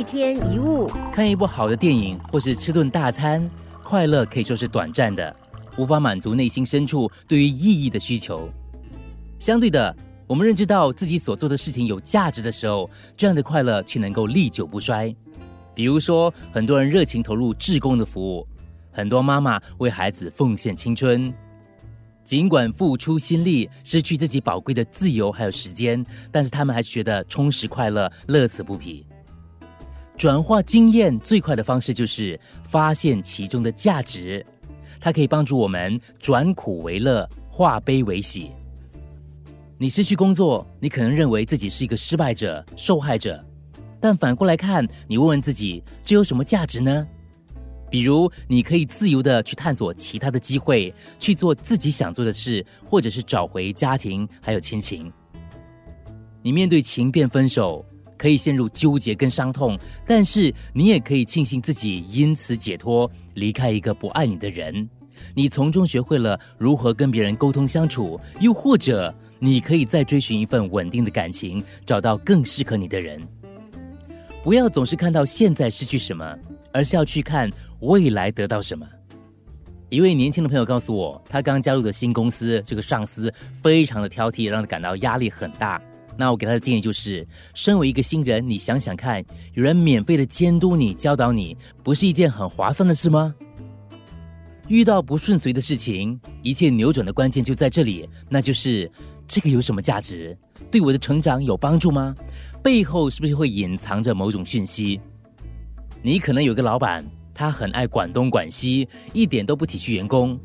一天一物，看一部好的电影或是吃顿大餐，快乐可以说是短暂的，无法满足内心深处对于意义的需求。相对的，我们认知到自己所做的事情有价值的时候，这样的快乐却能够历久不衰。比如说，很多人热情投入志工的服务，很多妈妈为孩子奉献青春，尽管付出心力，失去自己宝贵的自由还有时间，但是他们还是觉得充实快乐，乐此不疲。转化经验最快的方式就是发现其中的价值，它可以帮助我们转苦为乐，化悲为喜。你失去工作，你可能认为自己是一个失败者、受害者，但反过来看，你问问自己，这有什么价值呢？比如，你可以自由的去探索其他的机会，去做自己想做的事，或者是找回家庭还有亲情。你面对情变分手。可以陷入纠结跟伤痛，但是你也可以庆幸自己因此解脱，离开一个不爱你的人。你从中学会了如何跟别人沟通相处，又或者你可以再追寻一份稳定的感情，找到更适合你的人。不要总是看到现在失去什么，而是要去看未来得到什么。一位年轻的朋友告诉我，他刚加入的新公司，这个上司非常的挑剔，让他感到压力很大。那我给他的建议就是：身为一个新人，你想想看，有人免费的监督你、教导你，不是一件很划算的事吗？遇到不顺遂的事情，一切扭转的关键就在这里，那就是这个有什么价值？对我的成长有帮助吗？背后是不是会隐藏着某种讯息？你可能有个老板，他很爱管东管西，一点都不体恤员工，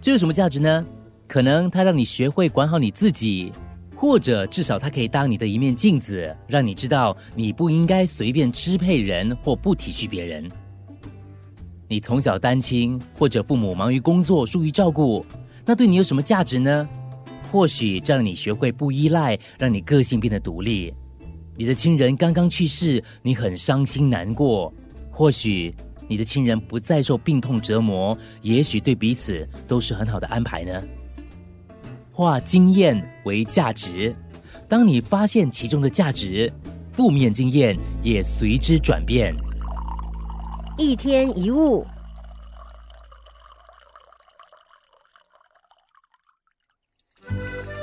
这有什么价值呢？可能他让你学会管好你自己。或者至少它可以当你的一面镜子，让你知道你不应该随便支配人或不体恤别人。你从小单亲，或者父母忙于工作疏于照顾，那对你有什么价值呢？或许这让你学会不依赖，让你个性变得独立。你的亲人刚刚去世，你很伤心难过。或许你的亲人不再受病痛折磨，也许对彼此都是很好的安排呢。化经验为价值，当你发现其中的价值，负面经验也随之转变。一天一物，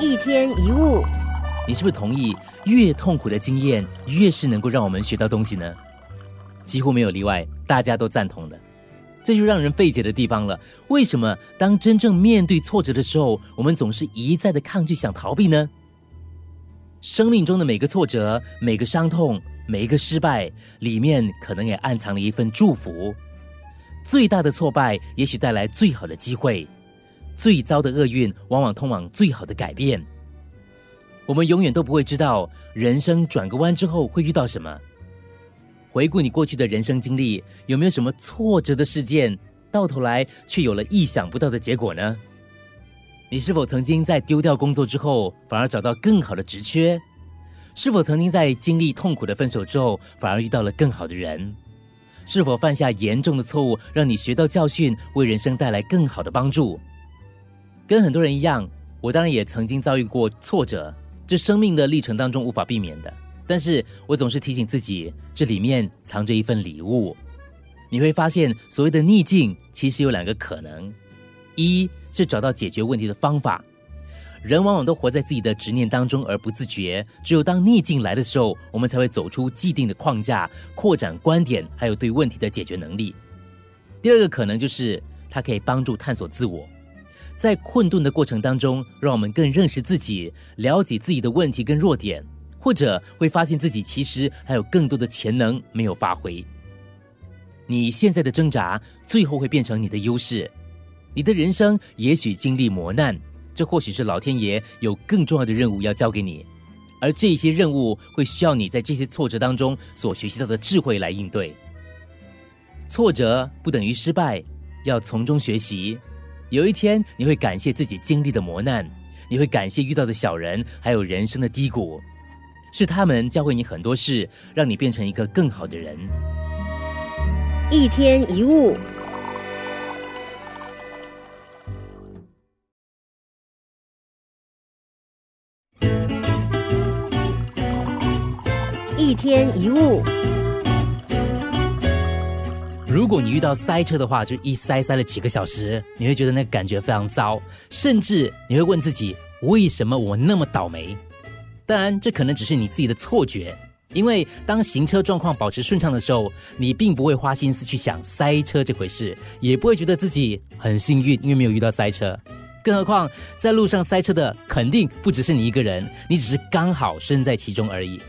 一天一物，你是不是同意？越痛苦的经验，越是能够让我们学到东西呢？几乎没有例外，大家都赞同的。这就让人费解的地方了。为什么当真正面对挫折的时候，我们总是一再的抗拒、想逃避呢？生命中的每个挫折、每个伤痛、每一个失败，里面可能也暗藏了一份祝福。最大的挫败，也许带来最好的机会；最糟的厄运，往往通往最好的改变。我们永远都不会知道，人生转个弯之后会遇到什么。回顾你过去的人生经历，有没有什么挫折的事件，到头来却有了意想不到的结果呢？你是否曾经在丢掉工作之后，反而找到更好的职缺？是否曾经在经历痛苦的分手之后，反而遇到了更好的人？是否犯下严重的错误，让你学到教训，为人生带来更好的帮助？跟很多人一样，我当然也曾经遭遇过挫折，这生命的历程当中无法避免的。但是我总是提醒自己，这里面藏着一份礼物。你会发现，所谓的逆境其实有两个可能：一是找到解决问题的方法。人往往都活在自己的执念当中而不自觉，只有当逆境来的时候，我们才会走出既定的框架，扩展观点，还有对问题的解决能力。第二个可能就是，它可以帮助探索自我，在困顿的过程当中，让我们更认识自己，了解自己的问题跟弱点。或者会发现自己其实还有更多的潜能没有发挥。你现在的挣扎，最后会变成你的优势。你的人生也许经历磨难，这或许是老天爷有更重要的任务要交给你，而这些任务会需要你在这些挫折当中所学习到的智慧来应对。挫折不等于失败，要从中学习。有一天你会感谢自己经历的磨难，你会感谢遇到的小人，还有人生的低谷。是他们教会你很多事，让你变成一个更好的人。一天一物，一天一物。如果你遇到塞车的话，就一塞塞了几个小时，你会觉得那感觉非常糟，甚至你会问自己，为什么我那么倒霉？当然，这可能只是你自己的错觉，因为当行车状况保持顺畅的时候，你并不会花心思去想塞车这回事，也不会觉得自己很幸运，因为没有遇到塞车。更何况，在路上塞车的肯定不只是你一个人，你只是刚好身在其中而已。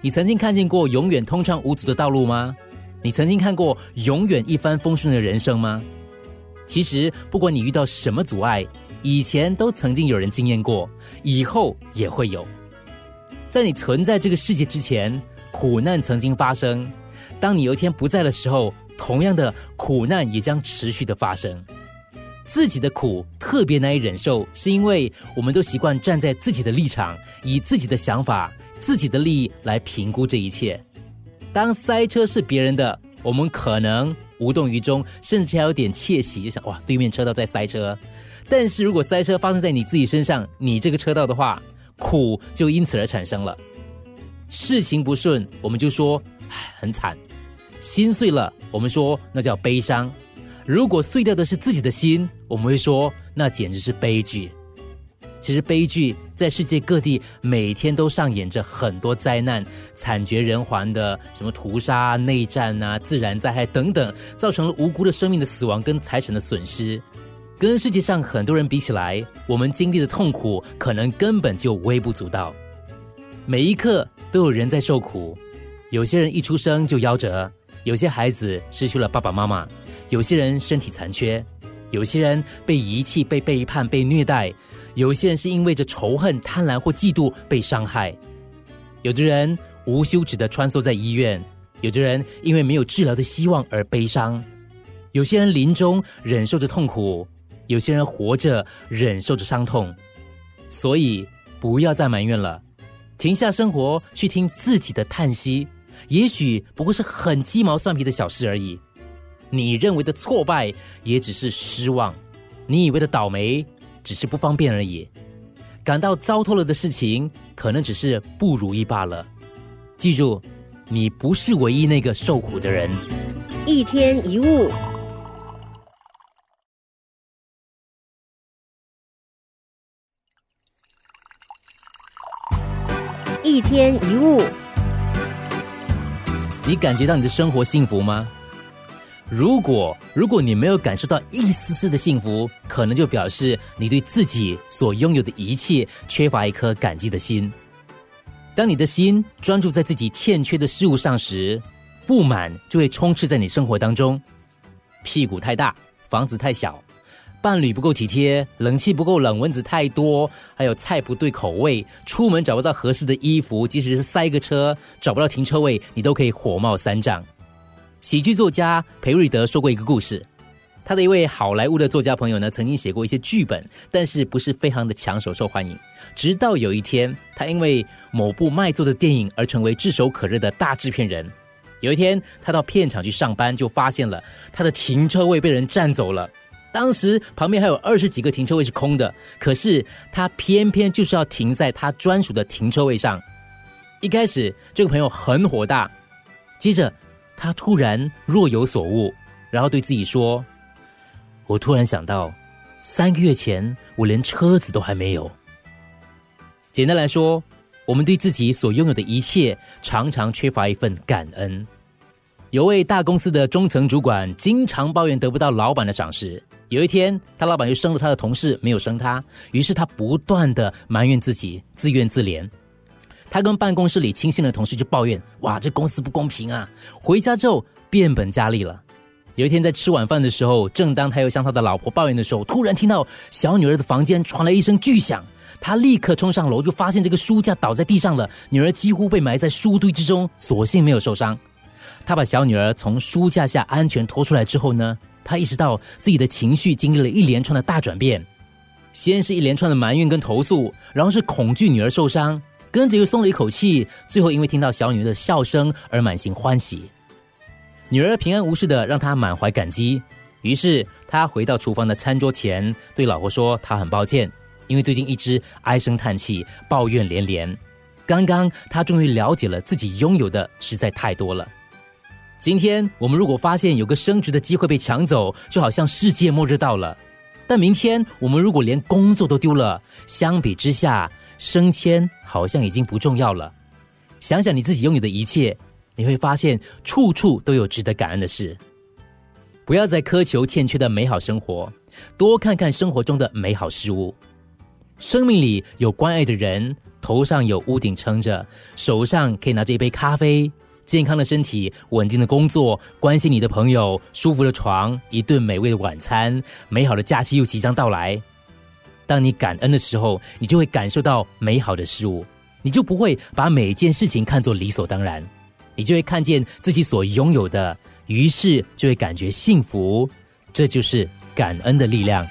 你曾经看见过永远通畅无阻的道路吗？你曾经看过永远一帆风顺的人生吗？其实，不管你遇到什么阻碍，以前都曾经有人经验过，以后也会有。在你存在这个世界之前，苦难曾经发生；当你有一天不在的时候，同样的苦难也将持续的发生。自己的苦特别难以忍受，是因为我们都习惯站在自己的立场，以自己的想法、自己的利益来评估这一切。当塞车是别人的，我们可能无动于衷，甚至还有点窃喜，就想哇，对面车道在塞车。但是如果塞车发生在你自己身上，你这个车道的话，苦就因此而产生了。事情不顺，我们就说唉很惨；心碎了，我们说那叫悲伤。如果碎掉的是自己的心，我们会说那简直是悲剧。其实悲剧在世界各地每天都上演着很多灾难，惨绝人寰的什么屠杀、内战啊、自然灾害等等，造成了无辜的生命的死亡跟财产的损失。跟世界上很多人比起来，我们经历的痛苦可能根本就微不足道。每一刻都有人在受苦，有些人一出生就夭折，有些孩子失去了爸爸妈妈，有些人身体残缺，有些人被遗弃、被背叛、被虐待。有些人是因为着仇恨、贪婪或嫉妒被伤害，有的人无休止的穿梭在医院，有的人因为没有治疗的希望而悲伤，有些人临终忍受着痛苦，有些人活着忍受着伤痛。所以不要再埋怨了，停下生活去听自己的叹息，也许不过是很鸡毛蒜皮的小事而已。你认为的挫败，也只是失望；你以为的倒霉。只是不方便而已，感到糟透了的事情，可能只是不如意罢了。记住，你不是唯一那个受苦的人。一天一物，天一物，你感觉到你的生活幸福吗？如果如果你没有感受到一丝丝的幸福，可能就表示你对自己所拥有的一切缺乏一颗感激的心。当你的心专注在自己欠缺的事物上时，不满就会充斥在你生活当中。屁股太大，房子太小，伴侣不够体贴，冷气不够冷，蚊子太多，还有菜不对口味，出门找不到合适的衣服，即使是塞个车找不到停车位，你都可以火冒三丈。喜剧作家裴瑞德说过一个故事，他的一位好莱坞的作家朋友呢，曾经写过一些剧本，但是不是非常的抢手受欢迎。直到有一天，他因为某部卖座的电影而成为炙手可热的大制片人。有一天，他到片场去上班，就发现了他的停车位被人占走了。当时旁边还有二十几个停车位是空的，可是他偏偏就是要停在他专属的停车位上。一开始，这个朋友很火大，接着。他突然若有所悟，然后对自己说：“我突然想到，三个月前我连车子都还没有。”简单来说，我们对自己所拥有的一切常常缺乏一份感恩。有位大公司的中层主管经常抱怨得不到老板的赏识。有一天，他老板又升了他的同事，没有升他，于是他不断的埋怨自己，自怨自怜。他跟办公室里亲信的同事就抱怨：“哇，这公司不公平啊！”回家之后变本加厉了。有一天在吃晚饭的时候，正当他又向他的老婆抱怨的时候，突然听到小女儿的房间传来一声巨响。他立刻冲上楼，就发现这个书架倒在地上了，女儿几乎被埋在书堆之中，所幸没有受伤。他把小女儿从书架下安全拖出来之后呢，他意识到自己的情绪经历了一连串的大转变，先是一连串的埋怨跟投诉，然后是恐惧女儿受伤。跟着又松了一口气，最后因为听到小女儿的笑声而满心欢喜。女儿平安无事的，让他满怀感激。于是他回到厨房的餐桌前，对老婆说：“他很抱歉，因为最近一直唉声叹气、抱怨连连。刚刚他终于了解了自己拥有的实在太多了。”今天我们如果发现有个升职的机会被抢走，就好像世界末日到了。但明天我们如果连工作都丢了，相比之下，升迁好像已经不重要了。想想你自己拥有的一切，你会发现处处都有值得感恩的事。不要再苛求欠缺的美好生活，多看看生活中的美好事物。生命里有关爱的人，头上有屋顶撑着，手上可以拿着一杯咖啡。健康的身体，稳定的工作，关心你的朋友，舒服的床，一顿美味的晚餐，美好的假期又即将到来。当你感恩的时候，你就会感受到美好的事物，你就不会把每一件事情看作理所当然，你就会看见自己所拥有的，于是就会感觉幸福。这就是感恩的力量。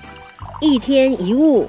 一天一物。